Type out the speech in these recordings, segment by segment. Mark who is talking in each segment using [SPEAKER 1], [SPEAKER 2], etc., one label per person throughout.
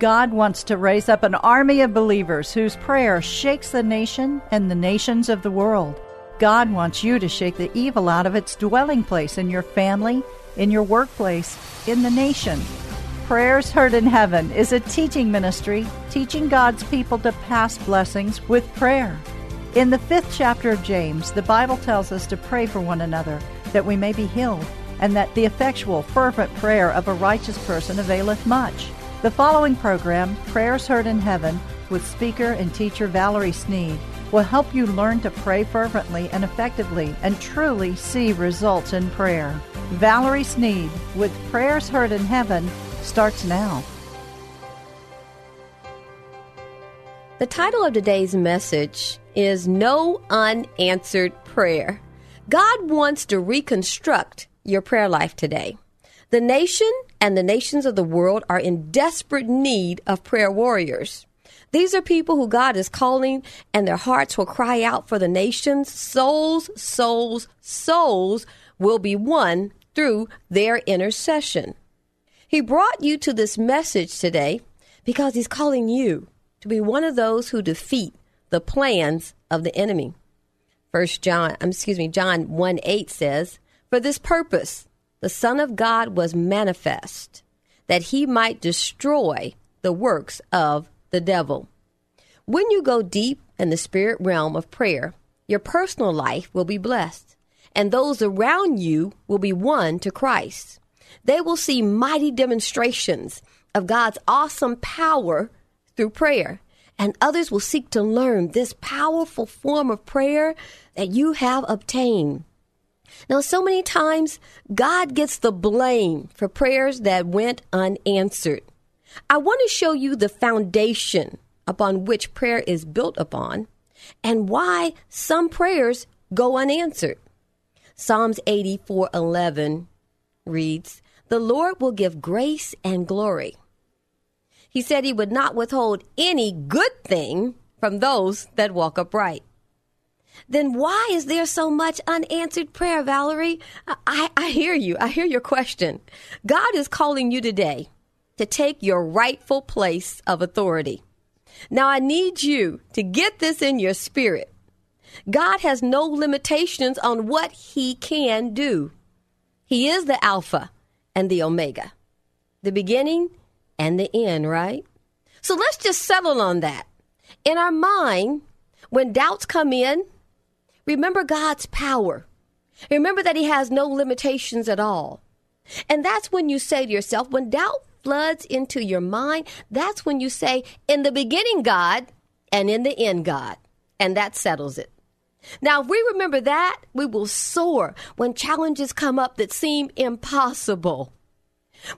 [SPEAKER 1] God wants to raise up an army of believers whose prayer shakes the nation and the nations of the world. God wants you to shake the evil out of its dwelling place in your family, in your workplace, in the nation. Prayers Heard in Heaven is a teaching ministry teaching God's people to pass blessings with prayer. In the fifth chapter of James, the Bible tells us to pray for one another that we may be healed, and that the effectual, fervent prayer of a righteous person availeth much. The following program, Prayers Heard in Heaven, with speaker and teacher Valerie Sneed, will help you learn to pray fervently and effectively and truly see results in prayer. Valerie Sneed with Prayers Heard in Heaven starts now.
[SPEAKER 2] The title of today's message is No Unanswered Prayer. God wants to reconstruct your prayer life today. The nation and the nations of the world are in desperate need of prayer warriors. These are people who God is calling, and their hearts will cry out for the nations. Souls, souls, souls will be won through their intercession. He brought you to this message today because He's calling you to be one of those who defeat the plans of the enemy. First John, um, excuse me, John 1 8 says, For this purpose the Son of God was manifest, that he might destroy the works of the devil. When you go deep in the spirit realm of prayer, your personal life will be blessed, and those around you will be won to Christ. They will see mighty demonstrations of God's awesome power through prayer, and others will seek to learn this powerful form of prayer that you have obtained. Now, so many times, God gets the blame for prayers that went unanswered. I want to show you the foundation upon which prayer is built upon and why some prayers go unanswered. Psalms 84:11 reads, "The Lord will give grace and glory." He said he would not withhold any good thing from those that walk upright then why is there so much unanswered prayer, Valerie? I, I hear you. I hear your question. God is calling you today to take your rightful place of authority. Now, I need you to get this in your spirit. God has no limitations on what He can do. He is the Alpha and the Omega, the beginning and the end, right? So let's just settle on that. In our mind, when doubts come in, Remember God's power. Remember that He has no limitations at all. And that's when you say to yourself, when doubt floods into your mind, that's when you say, in the beginning, God, and in the end, God. And that settles it. Now, if we remember that, we will soar when challenges come up that seem impossible.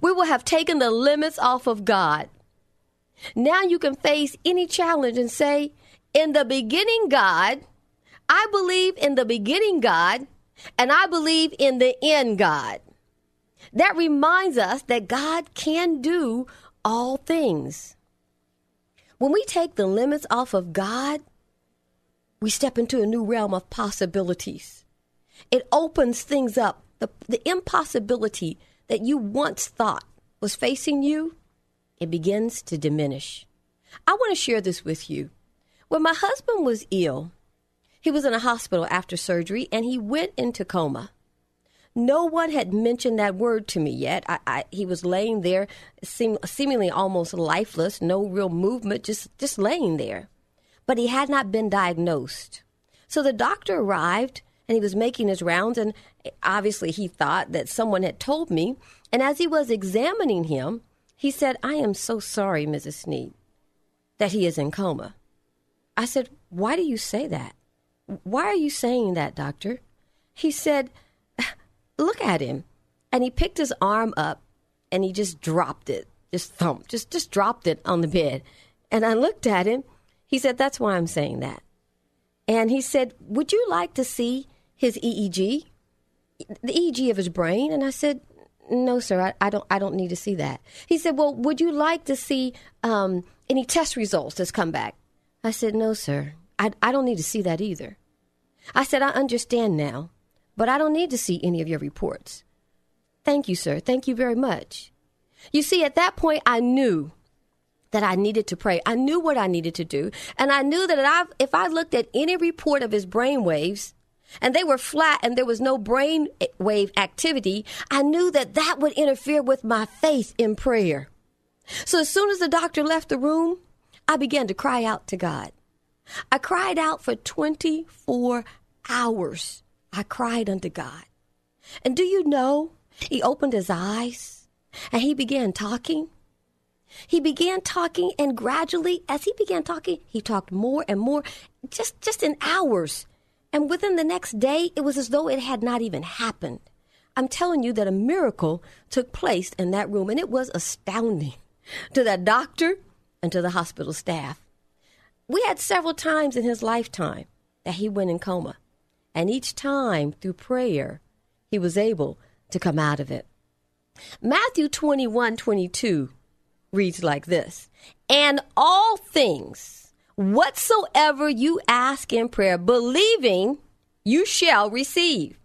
[SPEAKER 2] We will have taken the limits off of God. Now you can face any challenge and say, In the beginning, God, I believe in the beginning God and I believe in the end God. That reminds us that God can do all things. When we take the limits off of God, we step into a new realm of possibilities. It opens things up. The, the impossibility that you once thought was facing you, it begins to diminish. I want to share this with you. When my husband was ill, he was in a hospital after surgery and he went into coma. No one had mentioned that word to me yet. I, I, he was laying there, seem, seemingly almost lifeless, no real movement, just, just laying there. But he had not been diagnosed. So the doctor arrived and he was making his rounds, and obviously he thought that someone had told me. And as he was examining him, he said, I am so sorry, Mrs. Sneed, that he is in coma. I said, Why do you say that? Why are you saying that, doctor? He said, Look at him. And he picked his arm up and he just dropped it, just thumped, just, just dropped it on the bed. And I looked at him. He said, That's why I'm saying that. And he said, Would you like to see his EEG? The EEG of his brain? And I said, No, sir, I, I don't I don't need to see that. He said, Well, would you like to see um, any test results that's come back? I said, No, sir. I, I don't need to see that either. I said, I understand now, but I don't need to see any of your reports. Thank you, sir. Thank you very much. You see, at that point, I knew that I needed to pray. I knew what I needed to do. And I knew that if I, if I looked at any report of his brain waves and they were flat and there was no brain wave activity, I knew that that would interfere with my faith in prayer. So as soon as the doctor left the room, I began to cry out to God. I cried out for 24 hours. I cried unto God. And do you know, he opened his eyes and he began talking. He began talking and gradually as he began talking, he talked more and more just just in hours. And within the next day, it was as though it had not even happened. I'm telling you that a miracle took place in that room and it was astounding to that doctor and to the hospital staff. We had several times in his lifetime that he went in coma. And each time, through prayer, he was able to come out of it. Matthew 21 22 reads like this And all things, whatsoever you ask in prayer, believing, you shall receive.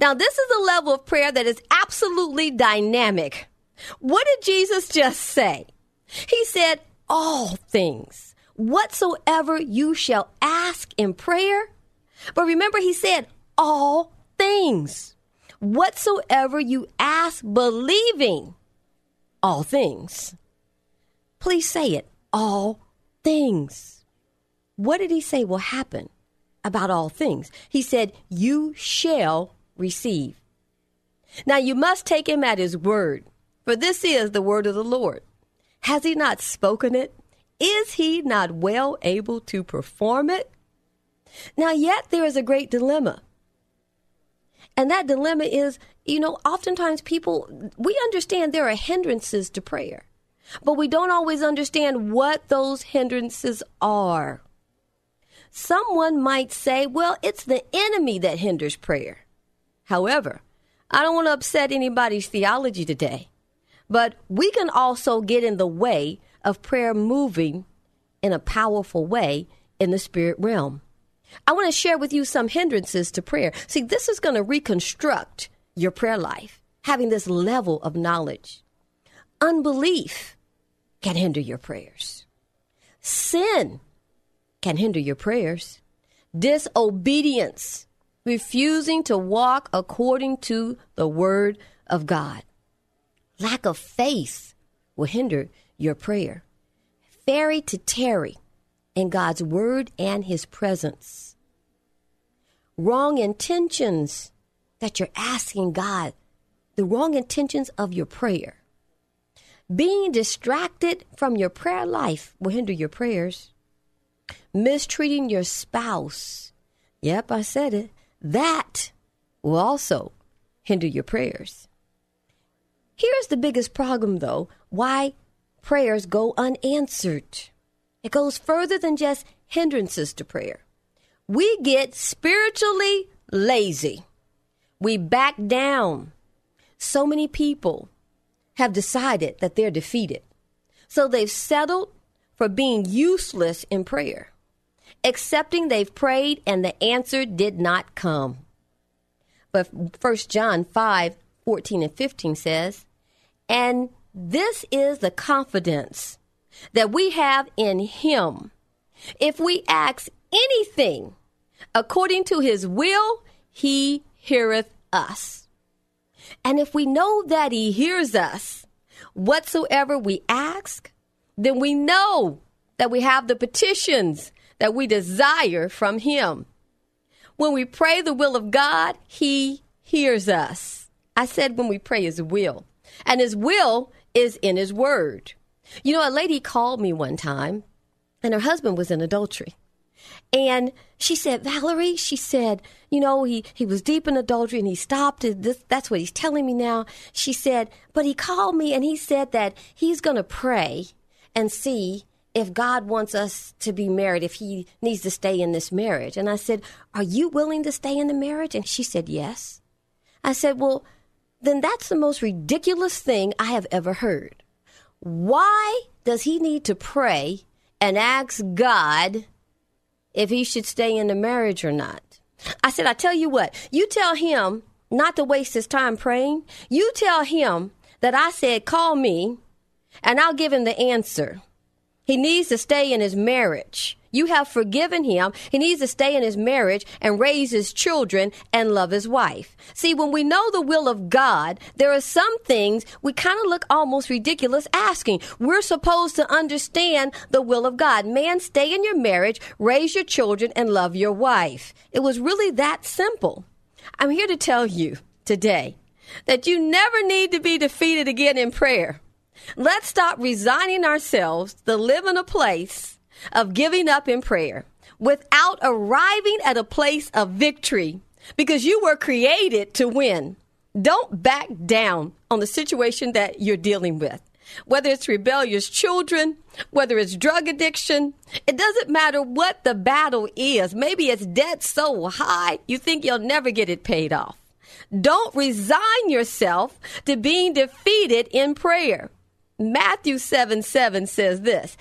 [SPEAKER 2] Now, this is a level of prayer that is absolutely dynamic. What did Jesus just say? He said, All things whatsoever you shall ask in prayer. But remember, he said, all things. Whatsoever you ask, believing all things. Please say it, all things. What did he say will happen about all things? He said, You shall receive. Now you must take him at his word, for this is the word of the Lord. Has he not spoken it? Is he not well able to perform it? Now, yet there is a great dilemma. And that dilemma is, you know, oftentimes people, we understand there are hindrances to prayer, but we don't always understand what those hindrances are. Someone might say, well, it's the enemy that hinders prayer. However, I don't want to upset anybody's theology today, but we can also get in the way of prayer moving in a powerful way in the spirit realm. I want to share with you some hindrances to prayer. See, this is going to reconstruct your prayer life, having this level of knowledge. Unbelief can hinder your prayers. Sin can hinder your prayers. Disobedience, refusing to walk according to the word of God. Lack of faith will hinder your prayer. Ferry to tarry in God's word and his presence. Wrong intentions that you're asking God, the wrong intentions of your prayer. Being distracted from your prayer life will hinder your prayers. Mistreating your spouse. Yep, I said it. That will also hinder your prayers. Here's the biggest problem, though, why prayers go unanswered. It goes further than just hindrances to prayer. We get spiritually lazy. We back down. So many people have decided that they're defeated. So they've settled for being useless in prayer, accepting they've prayed and the answer did not come. But 1 John 5 14 and 15 says, And this is the confidence that we have in Him. If we ask anything according to His will, He heareth us. And if we know that He hears us, whatsoever we ask, then we know that we have the petitions that we desire from Him. When we pray the will of God, He hears us. I said when we pray His will. And His will is in His Word. You know, a lady called me one time, and her husband was in adultery. And she said, Valerie, she said, you know, he, he was deep in adultery and he stopped. This, that's what he's telling me now. She said, but he called me and he said that he's going to pray and see if God wants us to be married, if he needs to stay in this marriage. And I said, Are you willing to stay in the marriage? And she said, Yes. I said, Well, then that's the most ridiculous thing I have ever heard. Why does he need to pray and ask God if he should stay in the marriage or not? I said, I tell you what, you tell him not to waste his time praying. You tell him that I said, call me and I'll give him the answer. He needs to stay in his marriage. You have forgiven him. He needs to stay in his marriage and raise his children and love his wife. See, when we know the will of God, there are some things we kind of look almost ridiculous asking. We're supposed to understand the will of God. Man, stay in your marriage, raise your children, and love your wife. It was really that simple. I'm here to tell you today that you never need to be defeated again in prayer. Let's stop resigning ourselves to live in a place of giving up in prayer without arriving at a place of victory because you were created to win. Don't back down on the situation that you're dealing with. Whether it's rebellious children, whether it's drug addiction, it doesn't matter what the battle is. Maybe it's debt so high you think you'll never get it paid off. Don't resign yourself to being defeated in prayer. Matthew 7 7 says this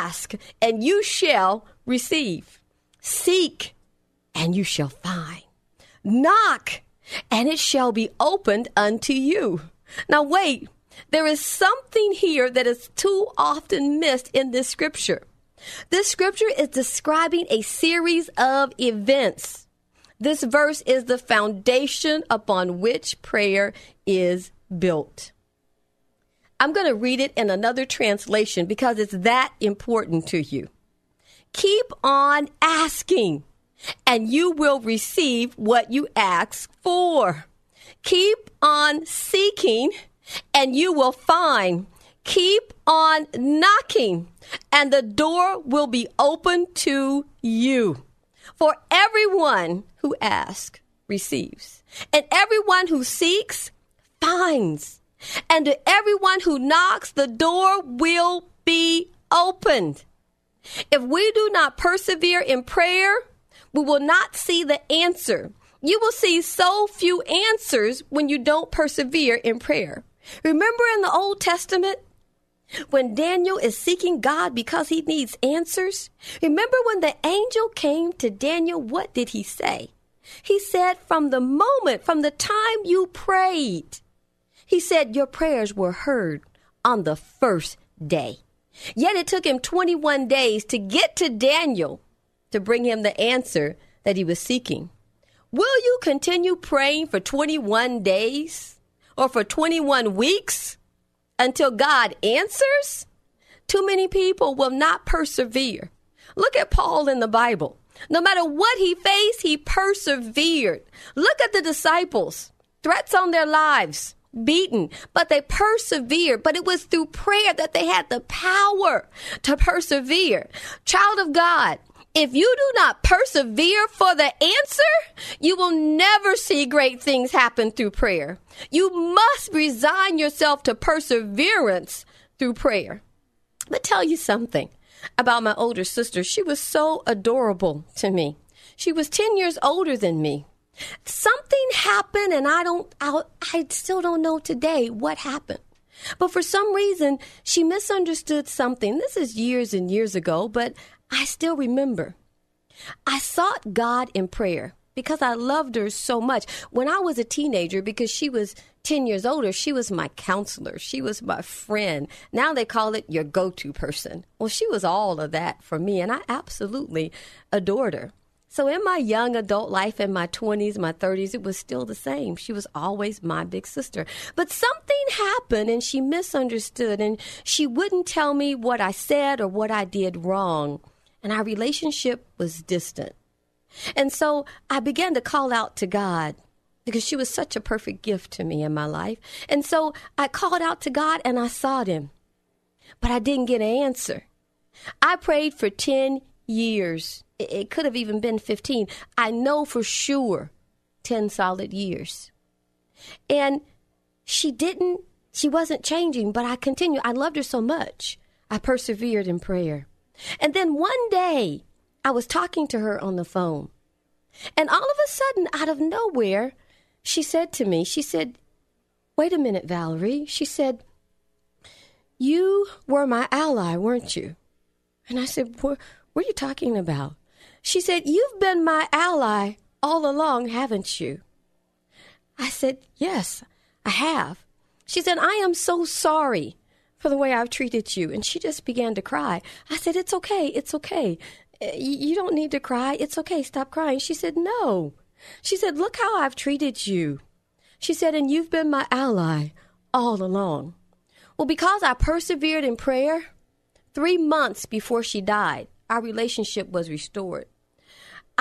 [SPEAKER 2] Ask, and you shall receive. Seek, and you shall find. Knock, and it shall be opened unto you. Now, wait, there is something here that is too often missed in this scripture. This scripture is describing a series of events. This verse is the foundation upon which prayer is built. I'm going to read it in another translation because it's that important to you. Keep on asking, and you will receive what you ask for. Keep on seeking, and you will find. Keep on knocking, and the door will be open to you. For everyone who asks receives, and everyone who seeks finds and to everyone who knocks, the door will be opened. If we do not persevere in prayer, we will not see the answer. You will see so few answers when you don't persevere in prayer. Remember in the Old Testament when Daniel is seeking God because he needs answers? Remember when the angel came to Daniel, what did he say? He said, From the moment, from the time you prayed, he said, Your prayers were heard on the first day. Yet it took him 21 days to get to Daniel to bring him the answer that he was seeking. Will you continue praying for 21 days or for 21 weeks until God answers? Too many people will not persevere. Look at Paul in the Bible. No matter what he faced, he persevered. Look at the disciples, threats on their lives beaten, but they persevered. But it was through prayer that they had the power to persevere. Child of God, if you do not persevere for the answer, you will never see great things happen through prayer. You must resign yourself to perseverance through prayer. But tell you something about my older sister. She was so adorable to me. She was 10 years older than me. Something happened, and I don't, I, I still don't know today what happened. But for some reason, she misunderstood something. This is years and years ago, but I still remember. I sought God in prayer because I loved her so much. When I was a teenager, because she was 10 years older, she was my counselor. She was my friend. Now they call it your go to person. Well, she was all of that for me, and I absolutely adored her. So in my young adult life, in my 20s, my 30s, it was still the same. She was always my big sister. But something happened and she misunderstood and she wouldn't tell me what I said or what I did wrong. And our relationship was distant. And so I began to call out to God because she was such a perfect gift to me in my life. And so I called out to God and I sought him, but I didn't get an answer. I prayed for 10 years It, could have even been 15. I know for sure 10 solid years. And she didn't, she wasn't changing, but I continued. I loved her so much. I persevered in prayer. And then one day, I was talking to her on the phone. And all of a sudden, out of nowhere, she said to me, she said, Wait a minute, Valerie. She said, You were my ally, weren't you? And I said, What, what are you talking about? She said, You've been my ally all along, haven't you? I said, Yes, I have. She said, I am so sorry for the way I've treated you. And she just began to cry. I said, It's okay. It's okay. Uh, you don't need to cry. It's okay. Stop crying. She said, No. She said, Look how I've treated you. She said, And you've been my ally all along. Well, because I persevered in prayer, three months before she died, our relationship was restored.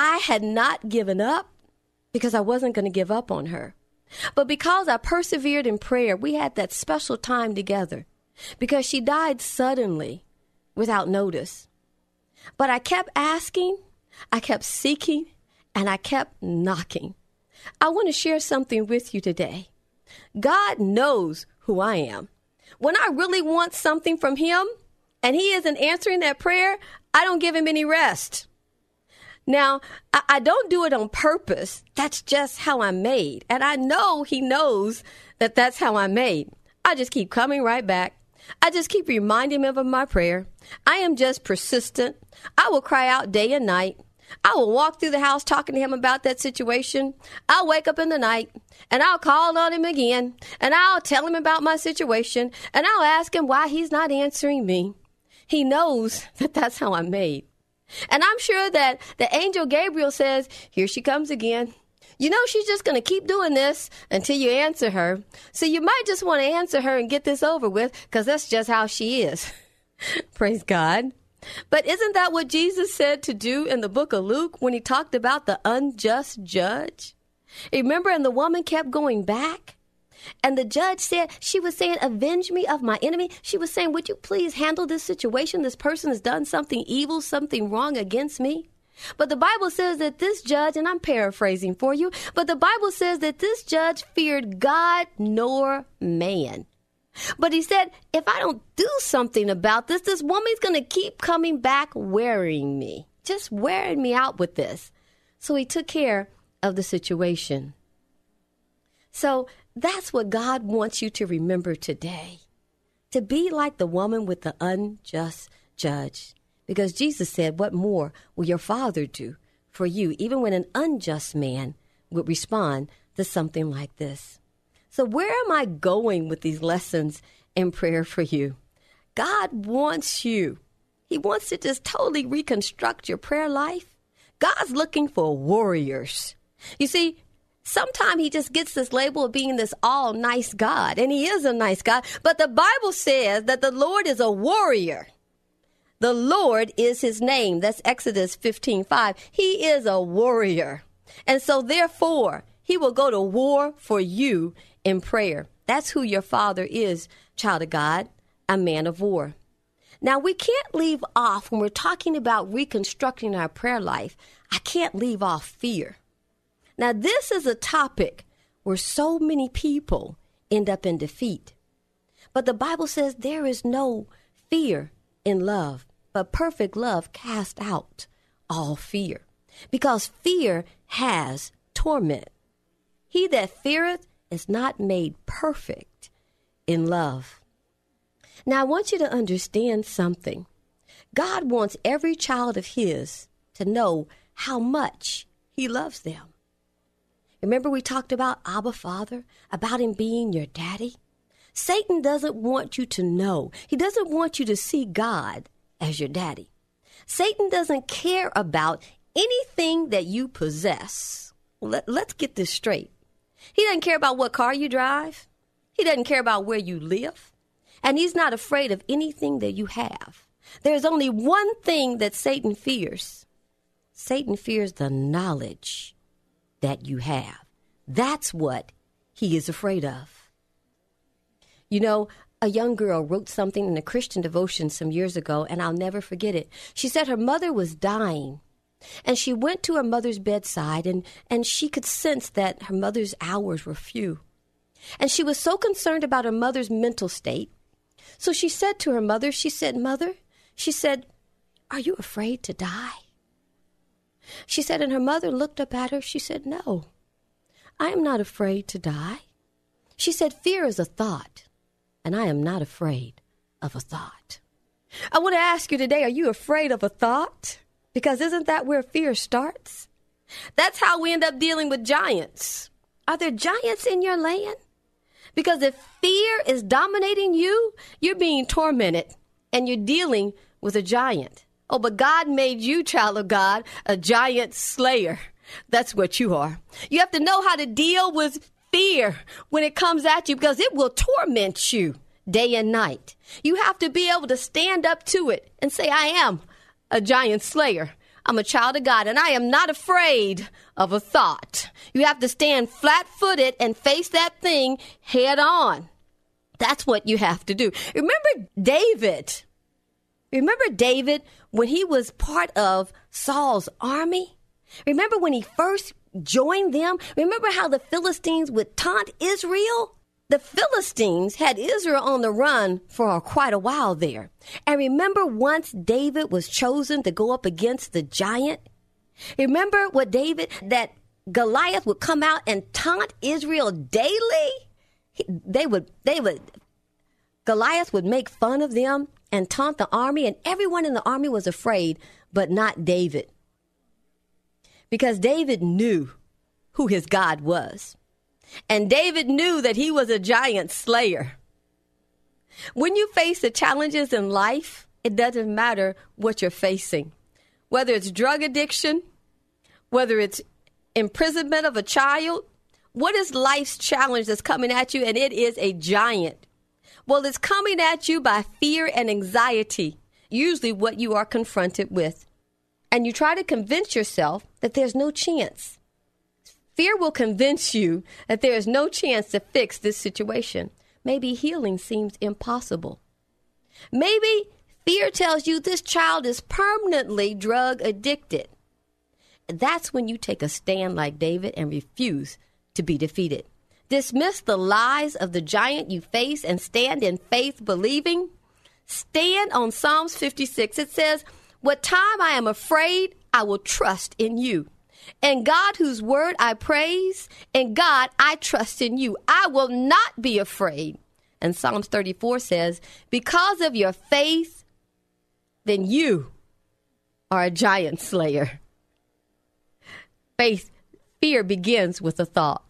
[SPEAKER 2] I had not given up because I wasn't going to give up on her. But because I persevered in prayer, we had that special time together because she died suddenly without notice. But I kept asking, I kept seeking, and I kept knocking. I want to share something with you today. God knows who I am. When I really want something from Him and He isn't answering that prayer, I don't give Him any rest. Now, I, I don't do it on purpose. That's just how I'm made. And I know He knows that that's how I'm made. I just keep coming right back. I just keep reminding him of my prayer. I am just persistent. I will cry out day and night. I will walk through the house talking to him about that situation. I'll wake up in the night and I'll call on him again and I'll tell him about my situation and I'll ask him why he's not answering me. He knows that that's how I'm made. And I'm sure that the angel Gabriel says, Here she comes again. You know, she's just going to keep doing this until you answer her. So you might just want to answer her and get this over with because that's just how she is. Praise God. But isn't that what Jesus said to do in the book of Luke when he talked about the unjust judge? Remember, and the woman kept going back? And the judge said, she was saying, Avenge me of my enemy. She was saying, Would you please handle this situation? This person has done something evil, something wrong against me. But the Bible says that this judge, and I'm paraphrasing for you, but the Bible says that this judge feared God nor man. But he said, if I don't do something about this, this woman's going to keep coming back wearing me, just wearing me out with this. So he took care of the situation. So that's what God wants you to remember today to be like the woman with the unjust judge. Because Jesus said, What more will your Father do for you, even when an unjust man would respond to something like this? So, where am I going with these lessons in prayer for you? God wants you, He wants to just totally reconstruct your prayer life. God's looking for warriors. You see, sometimes he just gets this label of being this all nice God, and he is a nice God, but the Bible says that the Lord is a warrior. The Lord is his name. That's Exodus 15 5. He is a warrior. And so, therefore, he will go to war for you in prayer. That's who your father is, child of God, a man of war. Now, we can't leave off when we're talking about reconstructing our prayer life, I can't leave off fear. Now, this is a topic where so many people end up in defeat. But the Bible says there is no fear in love but perfect love casts out all fear, because fear has torment. He that feareth is not made perfect in love. Now, I want you to understand something. God wants every child of His to know how much He loves them. Remember, we talked about Abba Father, about Him being your daddy? Satan doesn't want you to know, he doesn't want you to see God as your daddy. Satan doesn't care about anything that you possess. Let, let's get this straight. He doesn't care about what car you drive. He doesn't care about where you live. And he's not afraid of anything that you have. There's only one thing that Satan fears Satan fears the knowledge that you have. That's what he is afraid of. You know, a young girl wrote something in a Christian devotion some years ago, and I'll never forget it. She said her mother was dying, And she went to her mother's bedside, and, and she could sense that her mother's hours were few. And she was so concerned about her mother's mental state. So she said to her mother, She said, Mother, she said, Are you afraid to die? She said, and her mother looked up at her. She said, No, I am not afraid to die. She said, Fear is a thought, and I am not afraid of a thought. I want to ask you today are you afraid of a thought? Because isn't that where fear starts? That's how we end up dealing with giants. Are there giants in your land? Because if fear is dominating you, you're being tormented and you're dealing with a giant. Oh, but God made you, child of God, a giant slayer. That's what you are. You have to know how to deal with fear when it comes at you because it will torment you day and night. You have to be able to stand up to it and say, I am a giant slayer. I'm a child of God and I am not afraid of a thought. You have to stand flat footed and face that thing head on. That's what you have to do. Remember David. Remember David when he was part of Saul's army? Remember when he first joined them? Remember how the Philistines would taunt Israel? The Philistines had Israel on the run for quite a while there. And remember once David was chosen to go up against the giant? Remember what David, that Goliath would come out and taunt Israel daily? They would, they would, Goliath would make fun of them and taunt the army, and everyone in the army was afraid, but not David. Because David knew who his God was. And David knew that he was a giant slayer. When you face the challenges in life, it doesn't matter what you're facing. Whether it's drug addiction, whether it's imprisonment of a child, what is life's challenge that's coming at you? And it is a giant. Well, it's coming at you by fear and anxiety, usually what you are confronted with. And you try to convince yourself that there's no chance. Fear will convince you that there is no chance to fix this situation. Maybe healing seems impossible. Maybe fear tells you this child is permanently drug addicted. That's when you take a stand like David and refuse to be defeated. Dismiss the lies of the giant you face and stand in faith, believing. Stand on Psalms 56. It says, What time I am afraid, I will trust in you. And God, whose word I praise, and God, I trust in you. I will not be afraid. And Psalms 34 says, Because of your faith, then you are a giant slayer. Faith, fear begins with a thought.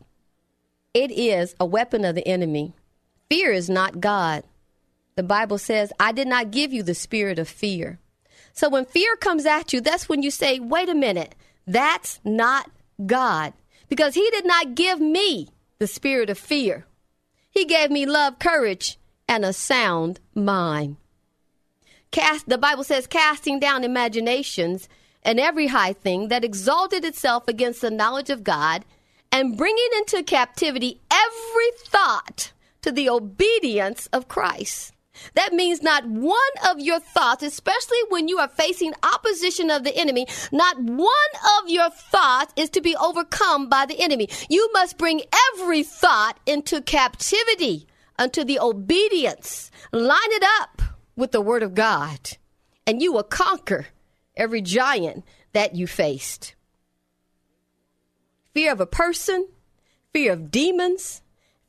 [SPEAKER 2] It is a weapon of the enemy. Fear is not God. The Bible says, I did not give you the spirit of fear. So when fear comes at you, that's when you say, wait a minute. That's not God because He did not give me the spirit of fear. He gave me love, courage, and a sound mind. Cast, the Bible says, casting down imaginations and every high thing that exalted itself against the knowledge of God, and bringing into captivity every thought to the obedience of Christ. That means not one of your thoughts, especially when you are facing opposition of the enemy, not one of your thoughts is to be overcome by the enemy. You must bring every thought into captivity unto the obedience. Line it up with the word of God, and you will conquer every giant that you faced. Fear of a person, fear of demons,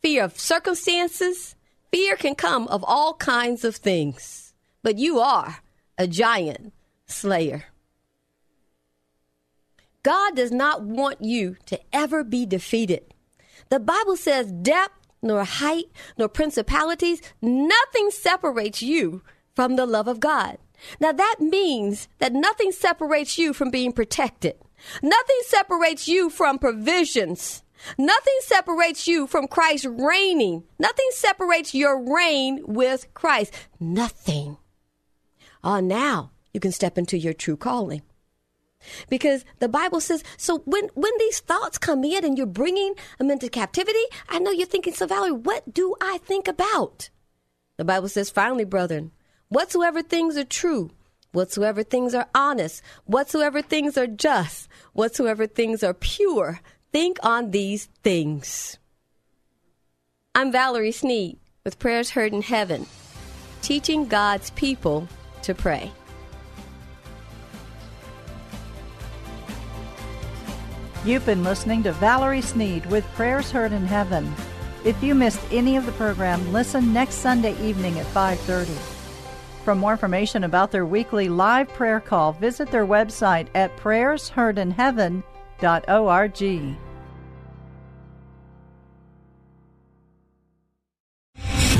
[SPEAKER 2] fear of circumstances, Fear can come of all kinds of things, but you are a giant slayer. God does not want you to ever be defeated. The Bible says, depth, nor height, nor principalities, nothing separates you from the love of God. Now that means that nothing separates you from being protected. Nothing separates you from provisions. Nothing separates you from Christ reigning. Nothing separates your reign with Christ. Nothing. Oh, now you can step into your true calling. Because the Bible says, so when, when these thoughts come in and you're bringing them into captivity, I know you're thinking, so Valerie, what do I think about? The Bible says, finally, brethren, whatsoever things are true, whatsoever things are honest, whatsoever things are just, whatsoever things are pure, think on these things. I'm Valerie Sneed with Prayers Heard in Heaven, teaching God's people to pray.
[SPEAKER 1] You've been listening to Valerie Sneed with Prayers Heard in Heaven. If you missed any of the program, listen next Sunday evening at 5:30. For more information about their weekly live prayer call, visit their website at prayersheardinheaven.org.